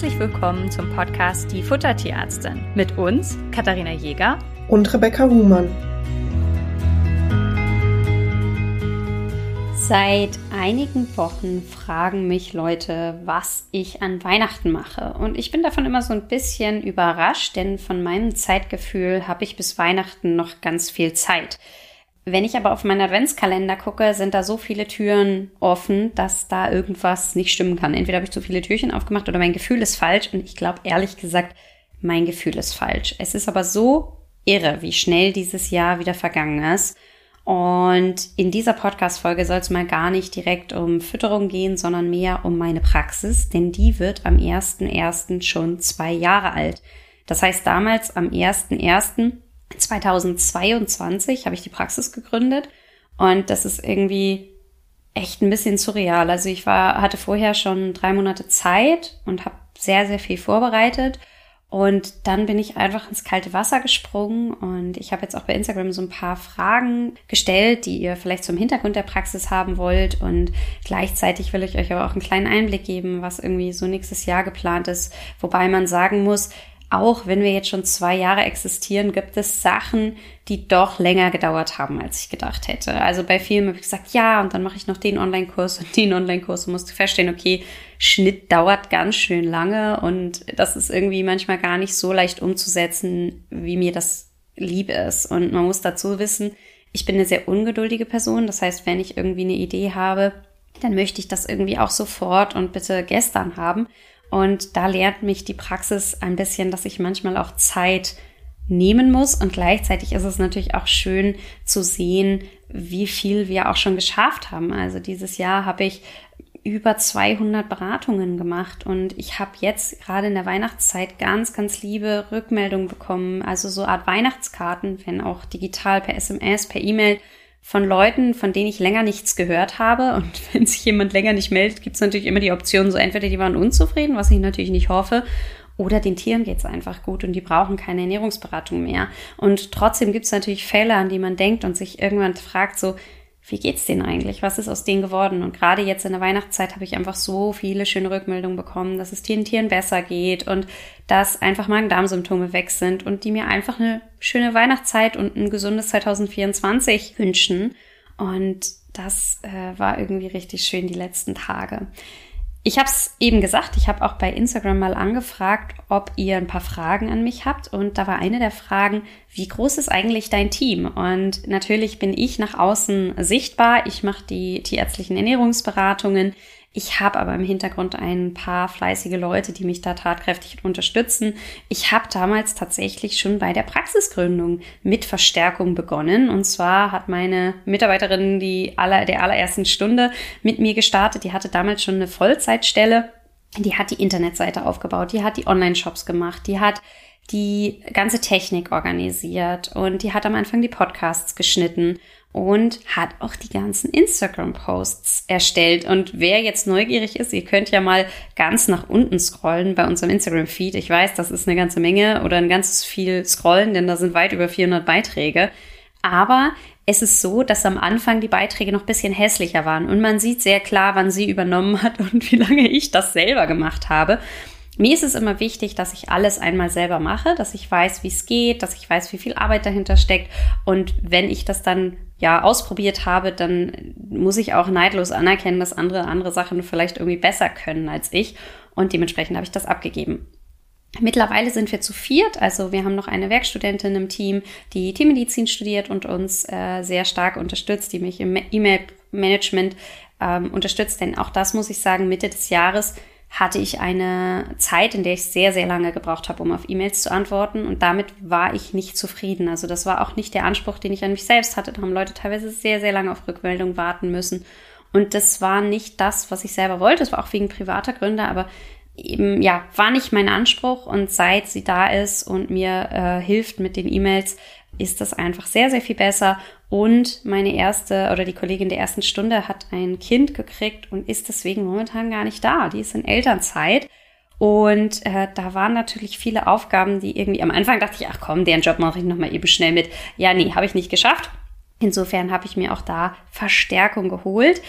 herzlich willkommen zum Podcast Die Futtertierärztin mit uns, Katharina Jäger und Rebecca Huhmann. Seit einigen Wochen fragen mich Leute, was ich an Weihnachten mache. Und ich bin davon immer so ein bisschen überrascht, denn von meinem Zeitgefühl habe ich bis Weihnachten noch ganz viel Zeit. Wenn ich aber auf meinen Adventskalender gucke, sind da so viele Türen offen, dass da irgendwas nicht stimmen kann. Entweder habe ich zu viele Türchen aufgemacht oder mein Gefühl ist falsch. Und ich glaube ehrlich gesagt, mein Gefühl ist falsch. Es ist aber so irre, wie schnell dieses Jahr wieder vergangen ist. Und in dieser Podcast-Folge soll es mal gar nicht direkt um Fütterung gehen, sondern mehr um meine Praxis, denn die wird am 1.1. schon zwei Jahre alt. Das heißt, damals am 1.1. 2022 habe ich die Praxis gegründet und das ist irgendwie echt ein bisschen surreal. Also ich war, hatte vorher schon drei Monate Zeit und habe sehr, sehr viel vorbereitet. Und dann bin ich einfach ins kalte Wasser gesprungen und ich habe jetzt auch bei Instagram so ein paar Fragen gestellt, die ihr vielleicht zum Hintergrund der Praxis haben wollt. Und gleichzeitig will ich euch aber auch einen kleinen Einblick geben, was irgendwie so nächstes Jahr geplant ist. Wobei man sagen muss, auch wenn wir jetzt schon zwei Jahre existieren, gibt es Sachen, die doch länger gedauert haben, als ich gedacht hätte. Also bei vielen habe ich gesagt, ja, und dann mache ich noch den Online-Kurs und den Online-Kurs und musste feststellen, okay, Schnitt dauert ganz schön lange und das ist irgendwie manchmal gar nicht so leicht umzusetzen, wie mir das lieb ist. Und man muss dazu wissen, ich bin eine sehr ungeduldige Person. Das heißt, wenn ich irgendwie eine Idee habe, dann möchte ich das irgendwie auch sofort und bitte gestern haben. Und da lernt mich die Praxis ein bisschen, dass ich manchmal auch Zeit nehmen muss. Und gleichzeitig ist es natürlich auch schön zu sehen, wie viel wir auch schon geschafft haben. Also dieses Jahr habe ich über 200 Beratungen gemacht und ich habe jetzt gerade in der Weihnachtszeit ganz, ganz liebe Rückmeldungen bekommen. Also so Art Weihnachtskarten, wenn auch digital per SMS, per E-Mail von Leuten, von denen ich länger nichts gehört habe. Und wenn sich jemand länger nicht meldet, gibt es natürlich immer die Option, so entweder die waren unzufrieden, was ich natürlich nicht hoffe, oder den Tieren geht's einfach gut und die brauchen keine Ernährungsberatung mehr. Und trotzdem gibt's natürlich Fälle, an die man denkt und sich irgendwann fragt, so, wie geht's denen eigentlich? Was ist aus denen geworden? Und gerade jetzt in der Weihnachtszeit habe ich einfach so viele schöne Rückmeldungen bekommen, dass es den Tieren besser geht und dass einfach Magen-Darm-Symptome weg sind und die mir einfach eine schöne Weihnachtszeit und ein gesundes 2024 wünschen. Und das äh, war irgendwie richtig schön die letzten Tage. Ich habe es eben gesagt, ich habe auch bei Instagram mal angefragt, ob ihr ein paar Fragen an mich habt. Und da war eine der Fragen, wie groß ist eigentlich dein Team? Und natürlich bin ich nach außen sichtbar. Ich mache die tierärztlichen Ernährungsberatungen. Ich habe aber im Hintergrund ein paar fleißige Leute, die mich da tatkräftig unterstützen. Ich habe damals tatsächlich schon bei der Praxisgründung mit Verstärkung begonnen. Und zwar hat meine Mitarbeiterin die aller, der allerersten Stunde mit mir gestartet. Die hatte damals schon eine Vollzeitstelle. Die hat die Internetseite aufgebaut, die hat die Online-Shops gemacht, die hat die ganze Technik organisiert und die hat am Anfang die Podcasts geschnitten und hat auch die ganzen Instagram-Posts erstellt. Und wer jetzt neugierig ist, ihr könnt ja mal ganz nach unten scrollen bei unserem Instagram-Feed. Ich weiß, das ist eine ganze Menge oder ein ganzes viel scrollen, denn da sind weit über 400 Beiträge. Aber es ist so, dass am Anfang die Beiträge noch bisschen hässlicher waren und man sieht sehr klar, wann sie übernommen hat und wie lange ich das selber gemacht habe. Mir ist es immer wichtig, dass ich alles einmal selber mache, dass ich weiß, wie es geht, dass ich weiß, wie viel Arbeit dahinter steckt. Und wenn ich das dann ja ausprobiert habe, dann muss ich auch neidlos anerkennen, dass andere andere Sachen vielleicht irgendwie besser können als ich. Und dementsprechend habe ich das abgegeben. Mittlerweile sind wir zu viert, also wir haben noch eine Werkstudentin im Team, die Tiermedizin studiert und uns äh, sehr stark unterstützt, die mich im E-Mail-Management ähm, unterstützt. Denn auch das muss ich sagen, Mitte des Jahres hatte ich eine Zeit, in der ich sehr, sehr lange gebraucht habe, um auf E-Mails zu antworten. Und damit war ich nicht zufrieden. Also das war auch nicht der Anspruch, den ich an mich selbst hatte. Da haben Leute teilweise sehr, sehr lange auf Rückmeldung warten müssen. Und das war nicht das, was ich selber wollte. Das war auch wegen privater Gründe, aber eben, ja, war nicht mein Anspruch. Und seit sie da ist und mir äh, hilft mit den E-Mails, ist das einfach sehr, sehr viel besser. Und meine erste oder die Kollegin der ersten Stunde hat ein Kind gekriegt und ist deswegen momentan gar nicht da. Die ist in Elternzeit. Und äh, da waren natürlich viele Aufgaben, die irgendwie am Anfang dachte ich, ach komm, deren Job mache ich nochmal eben schnell mit. Ja, nee, habe ich nicht geschafft. Insofern habe ich mir auch da Verstärkung geholt.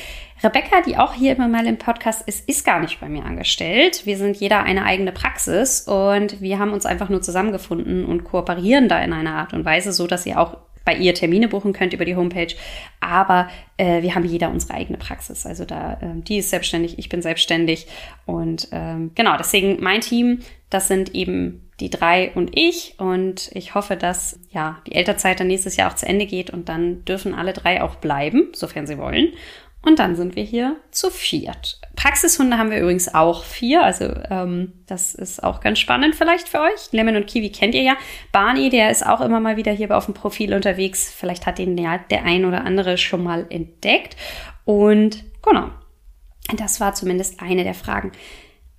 Rebecca, die auch hier immer mal im Podcast ist, ist gar nicht bei mir angestellt. Wir sind jeder eine eigene Praxis und wir haben uns einfach nur zusammengefunden und kooperieren da in einer Art und Weise, so dass ihr auch bei ihr Termine buchen könnt über die Homepage. Aber äh, wir haben jeder unsere eigene Praxis. Also da, äh, die ist selbstständig, ich bin selbstständig. Und ähm, genau, deswegen mein Team, das sind eben die drei und ich. Und ich hoffe, dass ja die Elternzeit dann nächstes Jahr auch zu Ende geht und dann dürfen alle drei auch bleiben, sofern sie wollen. Und dann sind wir hier zu viert. Praxishunde haben wir übrigens auch vier. Also ähm, das ist auch ganz spannend vielleicht für euch. Lemon und Kiwi kennt ihr ja. Barney, der ist auch immer mal wieder hier auf dem Profil unterwegs. Vielleicht hat den ja der ein oder andere schon mal entdeckt. Und genau, das war zumindest eine der Fragen.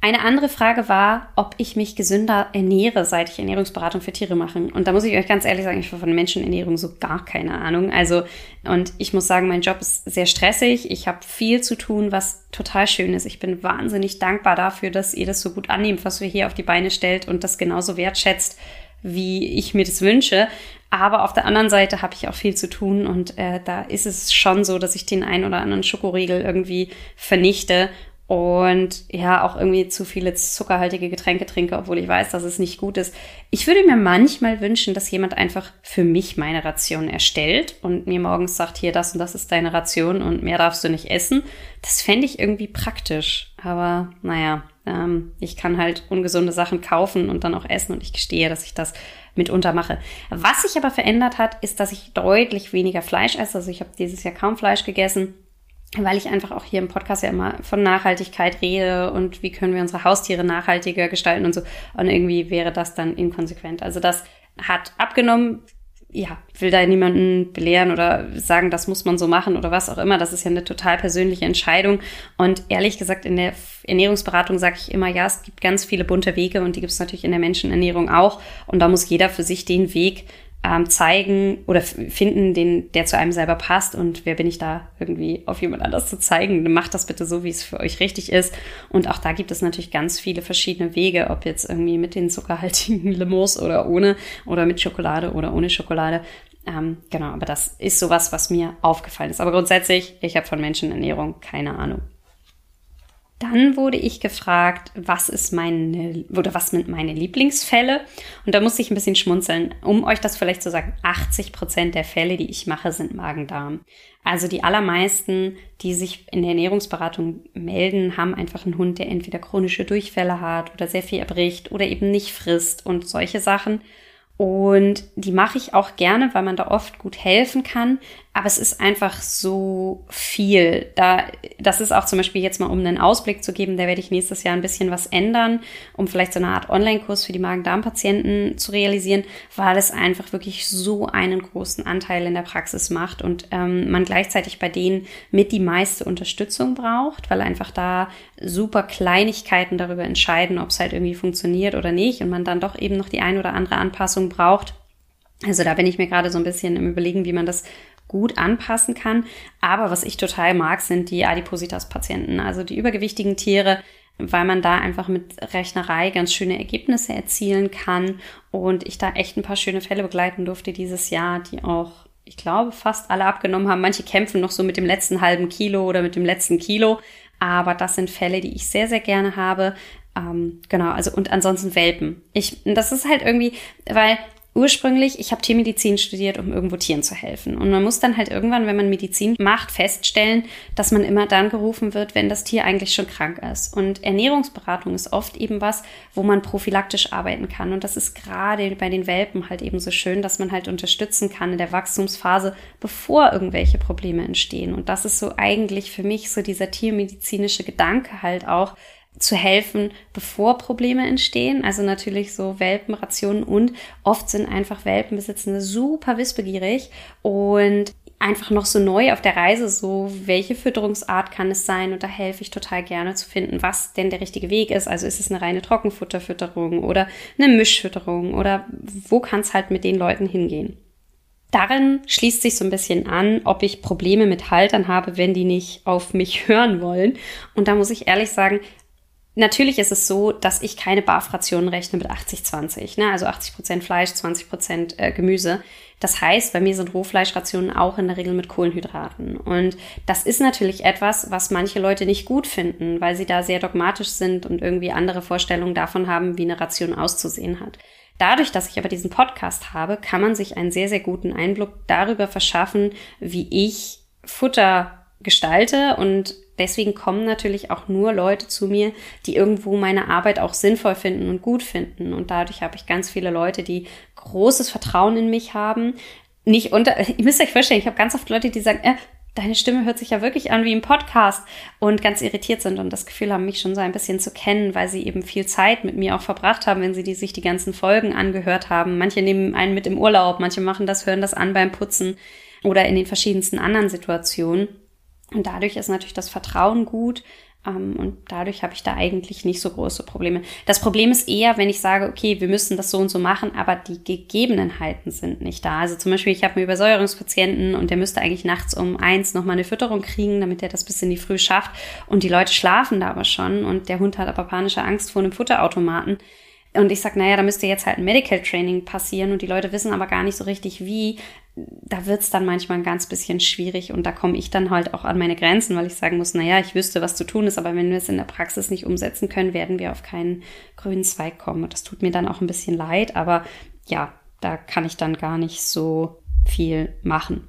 Eine andere Frage war, ob ich mich gesünder ernähre, seit ich Ernährungsberatung für Tiere mache. Und da muss ich euch ganz ehrlich sagen, ich habe von Menschenernährung so gar keine Ahnung. Also, und ich muss sagen, mein Job ist sehr stressig. Ich habe viel zu tun, was total schön ist. Ich bin wahnsinnig dankbar dafür, dass ihr das so gut annehmt, was wir hier auf die Beine stellt und das genauso wertschätzt, wie ich mir das wünsche. Aber auf der anderen Seite habe ich auch viel zu tun und äh, da ist es schon so, dass ich den ein oder anderen Schokoriegel irgendwie vernichte und ja, auch irgendwie zu viele zuckerhaltige Getränke trinke, obwohl ich weiß, dass es nicht gut ist. Ich würde mir manchmal wünschen, dass jemand einfach für mich meine Ration erstellt und mir morgens sagt, hier, das und das ist deine Ration und mehr darfst du nicht essen. Das fände ich irgendwie praktisch. Aber naja, ähm, ich kann halt ungesunde Sachen kaufen und dann auch essen und ich gestehe, dass ich das mitunter mache. Was sich aber verändert hat, ist, dass ich deutlich weniger Fleisch esse. Also ich habe dieses Jahr kaum Fleisch gegessen weil ich einfach auch hier im Podcast ja immer von Nachhaltigkeit rede und wie können wir unsere Haustiere nachhaltiger gestalten und so. Und irgendwie wäre das dann inkonsequent. Also das hat abgenommen. Ja, will da niemanden belehren oder sagen, das muss man so machen oder was auch immer. Das ist ja eine total persönliche Entscheidung. Und ehrlich gesagt, in der Ernährungsberatung sage ich immer, ja, es gibt ganz viele bunte Wege und die gibt es natürlich in der Menschenernährung auch. Und da muss jeder für sich den Weg ähm, zeigen oder finden, den, der zu einem selber passt. Und wer bin ich da irgendwie auf jemand anders zu zeigen? Macht das bitte so, wie es für euch richtig ist. Und auch da gibt es natürlich ganz viele verschiedene Wege, ob jetzt irgendwie mit den zuckerhaltigen Limos oder ohne oder mit Schokolade oder ohne Schokolade. Ähm, genau, aber das ist sowas, was mir aufgefallen ist. Aber grundsätzlich, ich habe von Menschenernährung keine Ahnung. Dann wurde ich gefragt, was ist meine oder was sind meine Lieblingsfälle? Und da musste ich ein bisschen schmunzeln, um euch das vielleicht zu sagen. 80 Prozent der Fälle, die ich mache, sind Magen-Darm. Also die allermeisten, die sich in der Ernährungsberatung melden, haben einfach einen Hund, der entweder chronische Durchfälle hat oder sehr viel erbricht oder eben nicht frisst und solche Sachen. Und die mache ich auch gerne, weil man da oft gut helfen kann. Aber es ist einfach so viel. Da, das ist auch zum Beispiel jetzt mal, um einen Ausblick zu geben, da werde ich nächstes Jahr ein bisschen was ändern, um vielleicht so eine Art Online-Kurs für die Magen-Darm-Patienten zu realisieren, weil es einfach wirklich so einen großen Anteil in der Praxis macht und ähm, man gleichzeitig bei denen mit die meiste Unterstützung braucht, weil einfach da super Kleinigkeiten darüber entscheiden, ob es halt irgendwie funktioniert oder nicht und man dann doch eben noch die ein oder andere Anpassung braucht. Also da bin ich mir gerade so ein bisschen im Überlegen, wie man das gut anpassen kann. Aber was ich total mag, sind die Adipositas-Patienten, also die übergewichtigen Tiere, weil man da einfach mit Rechnerei ganz schöne Ergebnisse erzielen kann. Und ich da echt ein paar schöne Fälle begleiten durfte dieses Jahr, die auch, ich glaube, fast alle abgenommen haben. Manche kämpfen noch so mit dem letzten halben Kilo oder mit dem letzten Kilo. Aber das sind Fälle, die ich sehr, sehr gerne habe. Ähm, genau, also und ansonsten Welpen. Ich, das ist halt irgendwie, weil ursprünglich, ich habe Tiermedizin studiert, um irgendwo Tieren zu helfen. Und man muss dann halt irgendwann, wenn man Medizin macht, feststellen, dass man immer dann gerufen wird, wenn das Tier eigentlich schon krank ist. Und Ernährungsberatung ist oft eben was, wo man prophylaktisch arbeiten kann. Und das ist gerade bei den Welpen halt eben so schön, dass man halt unterstützen kann in der Wachstumsphase, bevor irgendwelche Probleme entstehen. Und das ist so eigentlich für mich so dieser tiermedizinische Gedanke halt auch, zu helfen, bevor Probleme entstehen. Also natürlich so Welpenrationen und oft sind einfach Welpenbesitzende super wissbegierig und einfach noch so neu auf der Reise, so welche Fütterungsart kann es sein und da helfe ich total gerne zu finden, was denn der richtige Weg ist. Also ist es eine reine Trockenfutterfütterung oder eine Mischfütterung oder wo kann es halt mit den Leuten hingehen. Darin schließt sich so ein bisschen an, ob ich Probleme mit Haltern habe, wenn die nicht auf mich hören wollen. Und da muss ich ehrlich sagen, Natürlich ist es so, dass ich keine BAF-Rationen rechne mit 80-20, ne? also 80% Fleisch, 20% äh, Gemüse. Das heißt, bei mir sind Rohfleischrationen auch in der Regel mit Kohlenhydraten. Und das ist natürlich etwas, was manche Leute nicht gut finden, weil sie da sehr dogmatisch sind und irgendwie andere Vorstellungen davon haben, wie eine Ration auszusehen hat. Dadurch, dass ich aber diesen Podcast habe, kann man sich einen sehr, sehr guten Einblick darüber verschaffen, wie ich Futter gestalte und deswegen kommen natürlich auch nur Leute zu mir, die irgendwo meine Arbeit auch sinnvoll finden und gut finden. Und dadurch habe ich ganz viele Leute, die großes Vertrauen in mich haben. Nicht unter, ihr müsst euch vorstellen, ich habe ganz oft Leute, die sagen, äh, deine Stimme hört sich ja wirklich an wie im Podcast und ganz irritiert sind und das Gefühl haben, mich schon so ein bisschen zu kennen, weil sie eben viel Zeit mit mir auch verbracht haben, wenn sie die, sich die ganzen Folgen angehört haben. Manche nehmen einen mit im Urlaub, manche machen das, hören das an beim Putzen oder in den verschiedensten anderen Situationen. Und dadurch ist natürlich das Vertrauen gut. Ähm, und dadurch habe ich da eigentlich nicht so große Probleme. Das Problem ist eher, wenn ich sage, okay, wir müssen das so und so machen, aber die Gegebenheiten sind nicht da. Also zum Beispiel, ich habe einen Übersäuerungspatienten und der müsste eigentlich nachts um eins nochmal eine Fütterung kriegen, damit er das bis in die Früh schafft. Und die Leute schlafen da aber schon und der Hund hat aber panische Angst vor einem Futterautomaten. Und ich sage, naja, da müsste jetzt halt ein Medical Training passieren und die Leute wissen aber gar nicht so richtig wie. Da wird's dann manchmal ein ganz bisschen schwierig und da komme ich dann halt auch an meine Grenzen, weil ich sagen muss, naja, ich wüsste, was zu tun ist, aber wenn wir es in der Praxis nicht umsetzen können, werden wir auf keinen grünen Zweig kommen. Und das tut mir dann auch ein bisschen leid, aber ja, da kann ich dann gar nicht so viel machen.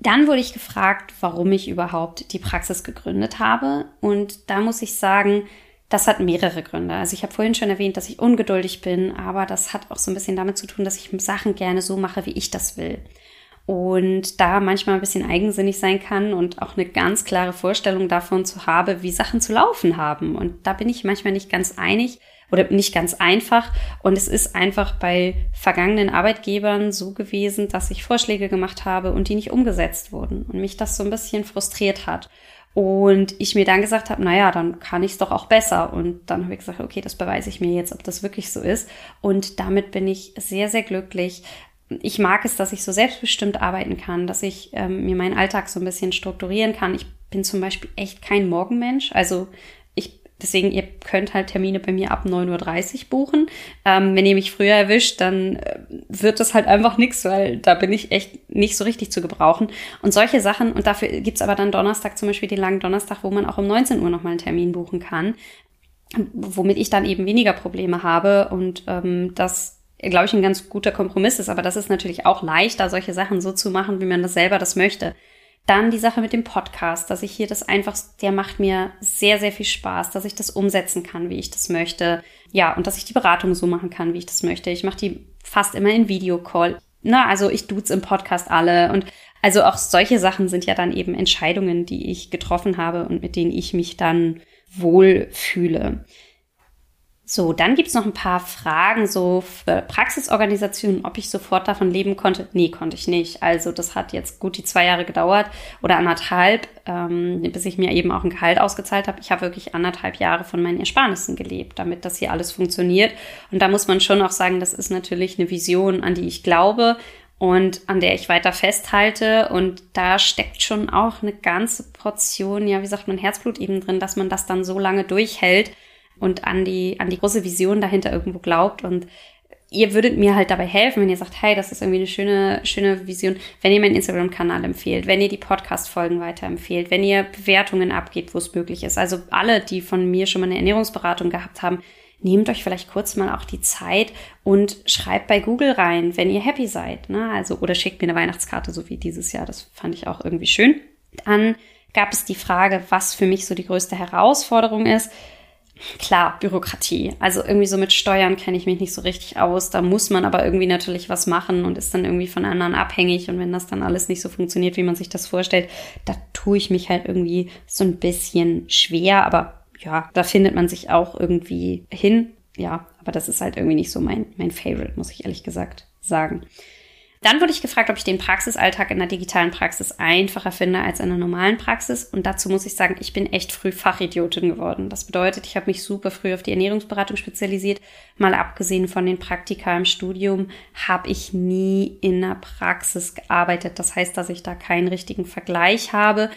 Dann wurde ich gefragt, warum ich überhaupt die Praxis gegründet habe. Und da muss ich sagen, das hat mehrere Gründe. Also ich habe vorhin schon erwähnt, dass ich ungeduldig bin, aber das hat auch so ein bisschen damit zu tun, dass ich Sachen gerne so mache, wie ich das will. Und da manchmal ein bisschen eigensinnig sein kann und auch eine ganz klare Vorstellung davon zu habe, wie Sachen zu laufen haben. Und da bin ich manchmal nicht ganz einig oder nicht ganz einfach. Und es ist einfach bei vergangenen Arbeitgebern so gewesen, dass ich Vorschläge gemacht habe und die nicht umgesetzt wurden und mich das so ein bisschen frustriert hat. Und ich mir dann gesagt habe, naja, dann kann ich es doch auch besser. Und dann habe ich gesagt, okay, das beweise ich mir jetzt, ob das wirklich so ist. Und damit bin ich sehr, sehr glücklich. Ich mag es, dass ich so selbstbestimmt arbeiten kann, dass ich ähm, mir meinen Alltag so ein bisschen strukturieren kann. Ich bin zum Beispiel echt kein Morgenmensch. Also Deswegen, ihr könnt halt Termine bei mir ab 9.30 Uhr buchen. Ähm, wenn ihr mich früher erwischt, dann äh, wird das halt einfach nichts, weil da bin ich echt nicht so richtig zu gebrauchen. Und solche Sachen, und dafür gibt's aber dann Donnerstag zum Beispiel den langen Donnerstag, wo man auch um 19 Uhr nochmal einen Termin buchen kann, womit ich dann eben weniger Probleme habe und ähm, das glaube ich, ein ganz guter Kompromiss ist. Aber das ist natürlich auch leichter, solche Sachen so zu machen, wie man das selber das möchte. Dann die Sache mit dem Podcast, dass ich hier das einfach, der macht mir sehr, sehr viel Spaß, dass ich das umsetzen kann, wie ich das möchte. Ja, und dass ich die Beratung so machen kann, wie ich das möchte. Ich mache die fast immer in Videocall. Na, also ich duze im Podcast alle und also auch solche Sachen sind ja dann eben Entscheidungen, die ich getroffen habe und mit denen ich mich dann wohl fühle. So, dann gibt's noch ein paar Fragen so für Praxisorganisationen, ob ich sofort davon leben konnte. Nee, konnte ich nicht. Also das hat jetzt gut die zwei Jahre gedauert oder anderthalb, ähm, bis ich mir eben auch ein Gehalt ausgezahlt habe. Ich habe wirklich anderthalb Jahre von meinen Ersparnissen gelebt, damit das hier alles funktioniert. Und da muss man schon auch sagen, das ist natürlich eine Vision, an die ich glaube und an der ich weiter festhalte. Und da steckt schon auch eine ganze Portion, ja, wie sagt man, Herzblut eben drin, dass man das dann so lange durchhält und an die, an die große Vision dahinter irgendwo glaubt und ihr würdet mir halt dabei helfen, wenn ihr sagt, hey, das ist irgendwie eine schöne, schöne Vision, wenn ihr meinen Instagram-Kanal empfehlt, wenn ihr die Podcast-Folgen weiterempfehlt, wenn ihr Bewertungen abgebt, wo es möglich ist. Also alle, die von mir schon mal eine Ernährungsberatung gehabt haben, nehmt euch vielleicht kurz mal auch die Zeit und schreibt bei Google rein, wenn ihr happy seid. Ne? Also, oder schickt mir eine Weihnachtskarte, so wie dieses Jahr. Das fand ich auch irgendwie schön. Dann gab es die Frage, was für mich so die größte Herausforderung ist. Klar, Bürokratie. Also irgendwie so mit Steuern kenne ich mich nicht so richtig aus. Da muss man aber irgendwie natürlich was machen und ist dann irgendwie von anderen abhängig. Und wenn das dann alles nicht so funktioniert, wie man sich das vorstellt, da tue ich mich halt irgendwie so ein bisschen schwer. Aber ja, da findet man sich auch irgendwie hin. Ja, aber das ist halt irgendwie nicht so mein, mein Favorite, muss ich ehrlich gesagt sagen. Dann wurde ich gefragt, ob ich den Praxisalltag in der digitalen Praxis einfacher finde als in der normalen Praxis. Und dazu muss ich sagen, ich bin echt früh Fachidiotin geworden. Das bedeutet, ich habe mich super früh auf die Ernährungsberatung spezialisiert. Mal abgesehen von den Praktika im Studium habe ich nie in der Praxis gearbeitet. Das heißt, dass ich da keinen richtigen Vergleich habe.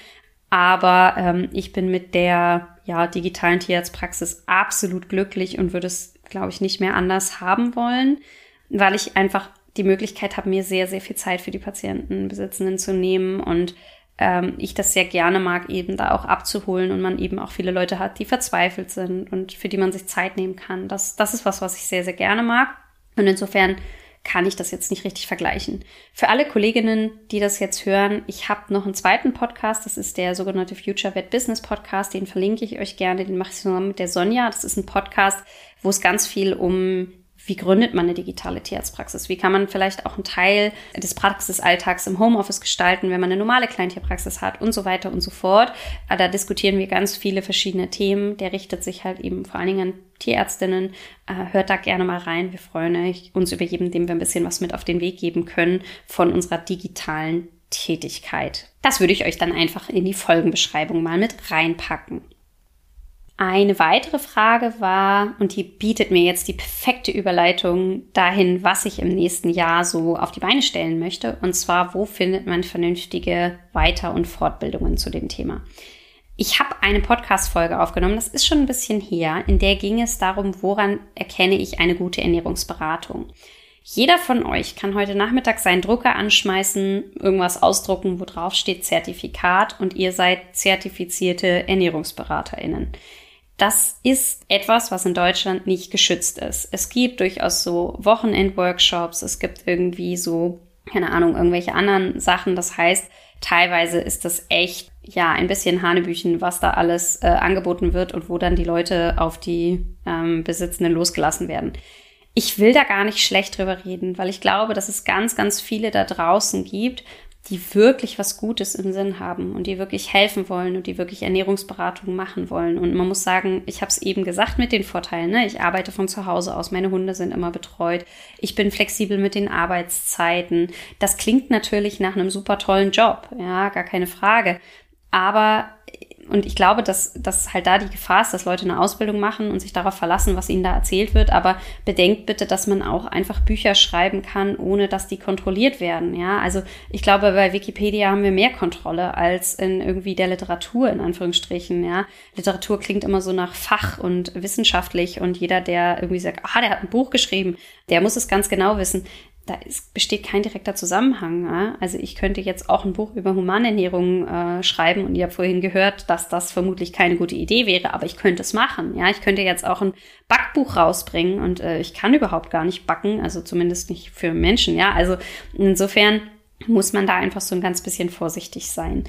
Aber ähm, ich bin mit der ja, digitalen Tierarztpraxis absolut glücklich und würde es, glaube ich, nicht mehr anders haben wollen, weil ich einfach die Möglichkeit habe, mir sehr, sehr viel Zeit für die Patientenbesitzenden zu nehmen und ähm, ich das sehr gerne mag, eben da auch abzuholen und man eben auch viele Leute hat, die verzweifelt sind und für die man sich Zeit nehmen kann. Das, das ist was, was ich sehr, sehr gerne mag. Und insofern kann ich das jetzt nicht richtig vergleichen. Für alle Kolleginnen, die das jetzt hören, ich habe noch einen zweiten Podcast, das ist der sogenannte Future Vet Business Podcast, den verlinke ich euch gerne, den mache ich zusammen mit der Sonja. Das ist ein Podcast, wo es ganz viel um wie gründet man eine digitale Tierarztpraxis? Wie kann man vielleicht auch einen Teil des Praxisalltags im Homeoffice gestalten, wenn man eine normale Kleintierpraxis hat und so weiter und so fort. Äh, da diskutieren wir ganz viele verschiedene Themen. Der richtet sich halt eben vor allen Dingen an Tierärztinnen. Äh, hört da gerne mal rein. Wir freuen uns über jeden, dem wir ein bisschen was mit auf den Weg geben können von unserer digitalen Tätigkeit. Das würde ich euch dann einfach in die Folgenbeschreibung mal mit reinpacken. Eine weitere Frage war, und die bietet mir jetzt die perfekte Überleitung dahin, was ich im nächsten Jahr so auf die Beine stellen möchte. Und zwar, wo findet man vernünftige Weiter- und Fortbildungen zu dem Thema? Ich habe eine Podcast-Folge aufgenommen, das ist schon ein bisschen her, in der ging es darum, woran erkenne ich eine gute Ernährungsberatung. Jeder von euch kann heute Nachmittag seinen Drucker anschmeißen, irgendwas ausdrucken, wo drauf steht Zertifikat und ihr seid zertifizierte ErnährungsberaterInnen das ist etwas, was in Deutschland nicht geschützt ist. Es gibt durchaus so Wochenend-Workshops, es gibt irgendwie so, keine Ahnung, irgendwelche anderen Sachen. Das heißt, teilweise ist das echt, ja, ein bisschen Hanebüchen, was da alles äh, angeboten wird und wo dann die Leute auf die ähm, Besitzenden losgelassen werden. Ich will da gar nicht schlecht drüber reden, weil ich glaube, dass es ganz, ganz viele da draußen gibt, die wirklich was Gutes im Sinn haben und die wirklich helfen wollen und die wirklich Ernährungsberatung machen wollen. Und man muss sagen, ich habe es eben gesagt mit den Vorteilen. Ne? Ich arbeite von zu Hause aus, meine Hunde sind immer betreut, ich bin flexibel mit den Arbeitszeiten. Das klingt natürlich nach einem super tollen Job, ja, gar keine Frage. Aber und ich glaube, dass, dass halt da die Gefahr ist, dass Leute eine Ausbildung machen und sich darauf verlassen, was ihnen da erzählt wird. Aber bedenkt bitte, dass man auch einfach Bücher schreiben kann, ohne dass die kontrolliert werden. Ja, also ich glaube, bei Wikipedia haben wir mehr Kontrolle als in irgendwie der Literatur, in Anführungsstrichen. Ja, Literatur klingt immer so nach Fach und wissenschaftlich und jeder, der irgendwie sagt, ah, der hat ein Buch geschrieben, der muss es ganz genau wissen da ist, besteht kein direkter Zusammenhang. Ja? Also ich könnte jetzt auch ein Buch über Humanernährung äh, schreiben und ihr habt vorhin gehört, dass das vermutlich keine gute Idee wäre, aber ich könnte es machen. Ja, ich könnte jetzt auch ein Backbuch rausbringen und äh, ich kann überhaupt gar nicht backen, also zumindest nicht für Menschen. Ja, also insofern muss man da einfach so ein ganz bisschen vorsichtig sein.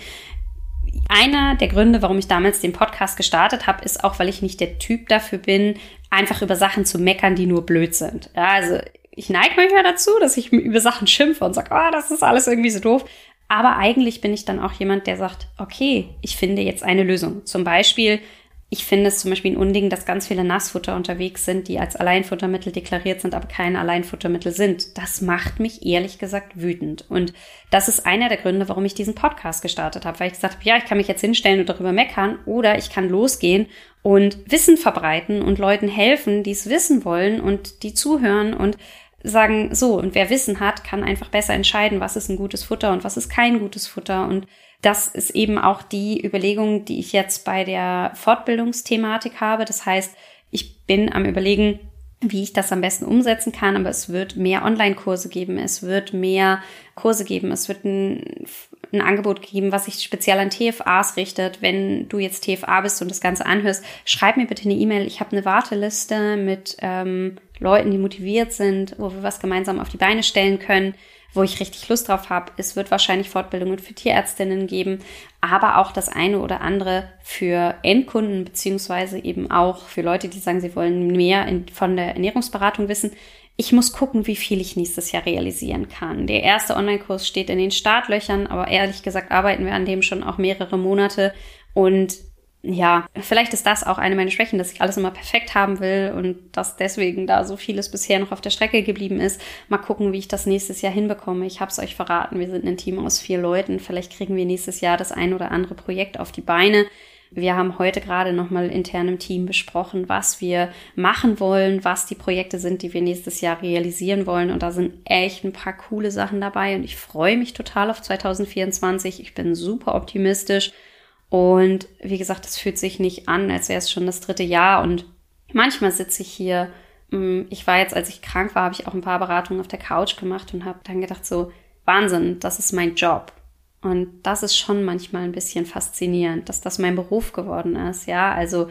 Einer der Gründe, warum ich damals den Podcast gestartet habe, ist auch, weil ich nicht der Typ dafür bin, einfach über Sachen zu meckern, die nur blöd sind. Ja, also ich neige manchmal dazu, dass ich über Sachen schimpfe und sage, oh, das ist alles irgendwie so doof. Aber eigentlich bin ich dann auch jemand, der sagt, okay, ich finde jetzt eine Lösung. Zum Beispiel, ich finde es zum Beispiel ein Unding, dass ganz viele Nassfutter unterwegs sind, die als Alleinfuttermittel deklariert sind, aber keine Alleinfuttermittel sind. Das macht mich ehrlich gesagt wütend. Und das ist einer der Gründe, warum ich diesen Podcast gestartet habe, weil ich gesagt habe, ja, ich kann mich jetzt hinstellen und darüber meckern oder ich kann losgehen und Wissen verbreiten und Leuten helfen, die es wissen wollen und die zuhören und sagen, so, und wer Wissen hat, kann einfach besser entscheiden, was ist ein gutes Futter und was ist kein gutes Futter. Und das ist eben auch die Überlegung, die ich jetzt bei der Fortbildungsthematik habe. Das heißt, ich bin am Überlegen, wie ich das am besten umsetzen kann, aber es wird mehr Online-Kurse geben, es wird mehr Kurse geben, es wird ein, ein Angebot geben, was sich speziell an TFAs richtet. Wenn du jetzt TFA bist und das Ganze anhörst, schreib mir bitte eine E-Mail. Ich habe eine Warteliste mit ähm, Leuten, die motiviert sind, wo wir was gemeinsam auf die Beine stellen können, wo ich richtig Lust drauf habe. Es wird wahrscheinlich Fortbildungen für Tierärztinnen geben, aber auch das eine oder andere für Endkunden beziehungsweise eben auch für Leute, die sagen, sie wollen mehr in, von der Ernährungsberatung wissen. Ich muss gucken, wie viel ich nächstes Jahr realisieren kann. Der erste Online-Kurs steht in den Startlöchern, aber ehrlich gesagt arbeiten wir an dem schon auch mehrere Monate und ja, vielleicht ist das auch eine meiner Schwächen, dass ich alles immer perfekt haben will und dass deswegen da so vieles bisher noch auf der Strecke geblieben ist. Mal gucken, wie ich das nächstes Jahr hinbekomme. Ich habe es euch verraten, wir sind ein Team aus vier Leuten. Vielleicht kriegen wir nächstes Jahr das ein oder andere Projekt auf die Beine. Wir haben heute gerade nochmal intern im Team besprochen, was wir machen wollen, was die Projekte sind, die wir nächstes Jahr realisieren wollen. Und da sind echt ein paar coole Sachen dabei. Und ich freue mich total auf 2024. Ich bin super optimistisch. Und wie gesagt, es fühlt sich nicht an, als wäre es schon das dritte Jahr. Und manchmal sitze ich hier mm, ich war jetzt, als ich krank war, habe ich auch ein paar Beratungen auf der Couch gemacht und habe dann gedacht, so, Wahnsinn, das ist mein Job. Und das ist schon manchmal ein bisschen faszinierend, dass das mein Beruf geworden ist. Ja, also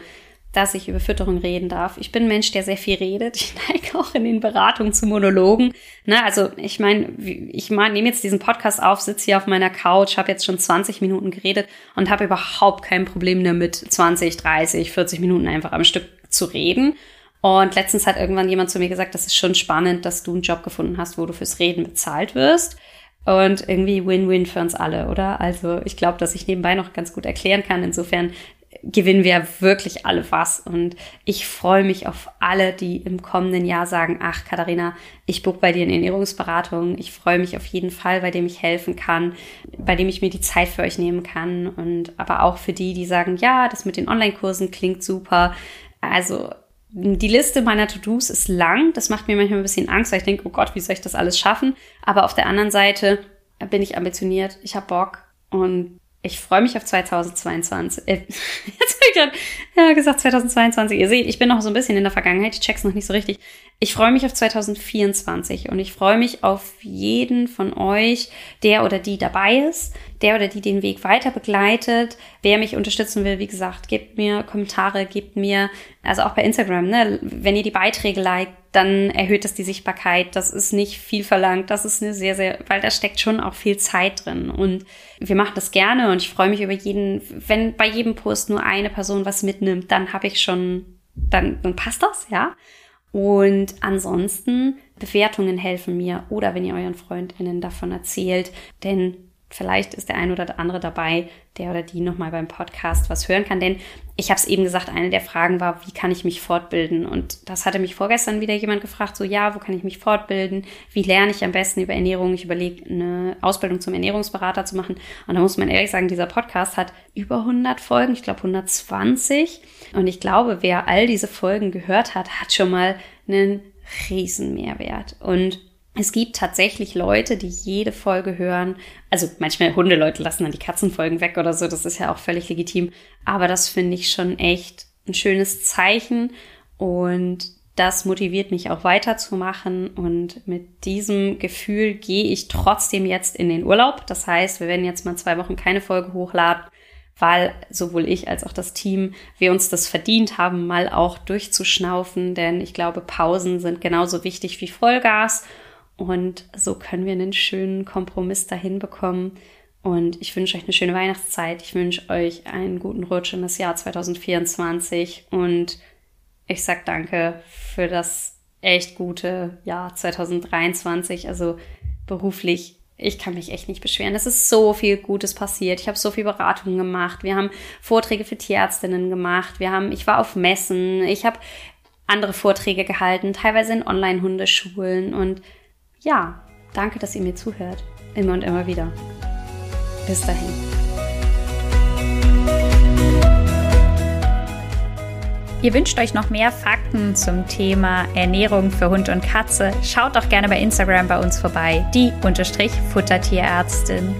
dass ich über Fütterung reden darf. Ich bin ein Mensch, der sehr viel redet. Ich neige auch in den Beratungen zu Monologen. Ne, also ich meine, ich mein, nehme jetzt diesen Podcast auf, sitze hier auf meiner Couch, habe jetzt schon 20 Minuten geredet und habe überhaupt kein Problem damit, 20, 30, 40 Minuten einfach am Stück zu reden. Und letztens hat irgendwann jemand zu mir gesagt, das ist schon spannend, dass du einen Job gefunden hast, wo du fürs Reden bezahlt wirst. Und irgendwie Win-Win für uns alle, oder? Also ich glaube, dass ich nebenbei noch ganz gut erklären kann. Insofern gewinnen wir wirklich alle was. Und ich freue mich auf alle, die im kommenden Jahr sagen, ach Katharina, ich buch bei dir eine Ernährungsberatung. Ich freue mich auf jeden Fall, bei dem ich helfen kann, bei dem ich mir die Zeit für euch nehmen kann. Und aber auch für die, die sagen, ja, das mit den Online-Kursen klingt super. Also die Liste meiner To-Dos ist lang. Das macht mir manchmal ein bisschen Angst, weil ich denke, oh Gott, wie soll ich das alles schaffen? Aber auf der anderen Seite bin ich ambitioniert, ich habe Bock und ich freue mich auf 2022. Äh, jetzt habe ich gerade ja, gesagt 2022. Ihr seht, ich bin noch so ein bisschen in der Vergangenheit. Ich check's noch nicht so richtig. Ich freue mich auf 2024 und ich freue mich auf jeden von euch, der oder die dabei ist, der oder die den Weg weiter begleitet. Wer mich unterstützen will, wie gesagt, gebt mir Kommentare, gebt mir, also auch bei Instagram, ne, wenn ihr die Beiträge liked, dann erhöht das die Sichtbarkeit. Das ist nicht viel verlangt. Das ist eine sehr, sehr, weil da steckt schon auch viel Zeit drin. Und wir machen das gerne und ich freue mich über jeden, wenn bei jedem Post nur eine Person was mitnimmt, dann habe ich schon, dann, dann passt das, ja. Und ansonsten Bewertungen helfen mir oder wenn ihr euren FreundInnen davon erzählt, denn vielleicht ist der ein oder der andere dabei, der oder die nochmal beim Podcast was hören kann. Denn ich habe es eben gesagt, eine der Fragen war, wie kann ich mich fortbilden? Und das hatte mich vorgestern wieder jemand gefragt, so ja, wo kann ich mich fortbilden? Wie lerne ich am besten über Ernährung? Ich überlege, eine Ausbildung zum Ernährungsberater zu machen. Und da muss man ehrlich sagen, dieser Podcast hat über 100 Folgen, ich glaube 120. Und ich glaube, wer all diese Folgen gehört hat, hat schon mal einen riesen Mehrwert. Und es gibt tatsächlich Leute, die jede Folge hören. Also manchmal Hundeleute lassen dann die Katzenfolgen weg oder so. Das ist ja auch völlig legitim. Aber das finde ich schon echt ein schönes Zeichen. Und das motiviert mich auch weiterzumachen. Und mit diesem Gefühl gehe ich trotzdem jetzt in den Urlaub. Das heißt, wir werden jetzt mal zwei Wochen keine Folge hochladen, weil sowohl ich als auch das Team wir uns das verdient haben, mal auch durchzuschnaufen. Denn ich glaube, Pausen sind genauso wichtig wie Vollgas. Und so können wir einen schönen Kompromiss dahin bekommen. Und ich wünsche euch eine schöne Weihnachtszeit. Ich wünsche euch einen guten Rutsch in das Jahr 2024. Und ich sag danke für das echt gute Jahr 2023. Also beruflich, ich kann mich echt nicht beschweren. Es ist so viel Gutes passiert. Ich habe so viel Beratungen gemacht. Wir haben Vorträge für Tierärztinnen gemacht. Wir haben, ich war auf Messen. Ich habe andere Vorträge gehalten, teilweise in Online-Hundeschulen und ja, danke, dass ihr mir zuhört. Immer und immer wieder. Bis dahin. Ihr wünscht euch noch mehr Fakten zum Thema Ernährung für Hund und Katze? Schaut doch gerne bei Instagram bei uns vorbei, die Futtertierärztin.